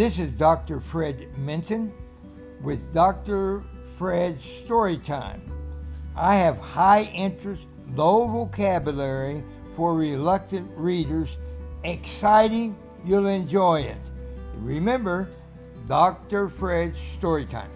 This is Dr. Fred Minton with Dr. Fred's Storytime. I have high interest, low vocabulary for reluctant readers. Exciting, you'll enjoy it. Remember, Dr. Fred's Storytime.